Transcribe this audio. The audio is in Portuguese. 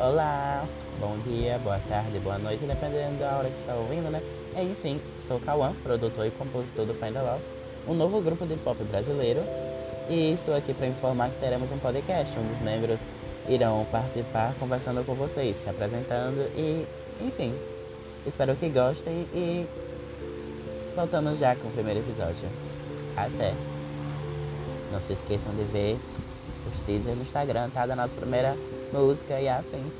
Olá, bom dia, boa tarde, boa noite, dependendo da hora que você está ouvindo, né? Enfim, sou Cauã, produtor e compositor do Find a Love, um novo grupo de pop brasileiro, e estou aqui para informar que teremos um podcast onde os membros irão participar conversando com vocês, se apresentando e, enfim, espero que gostem e voltamos já com o primeiro episódio. Até! Não se esqueçam de ver os teasers no Instagram, tá? Da nossa primeira música e afins.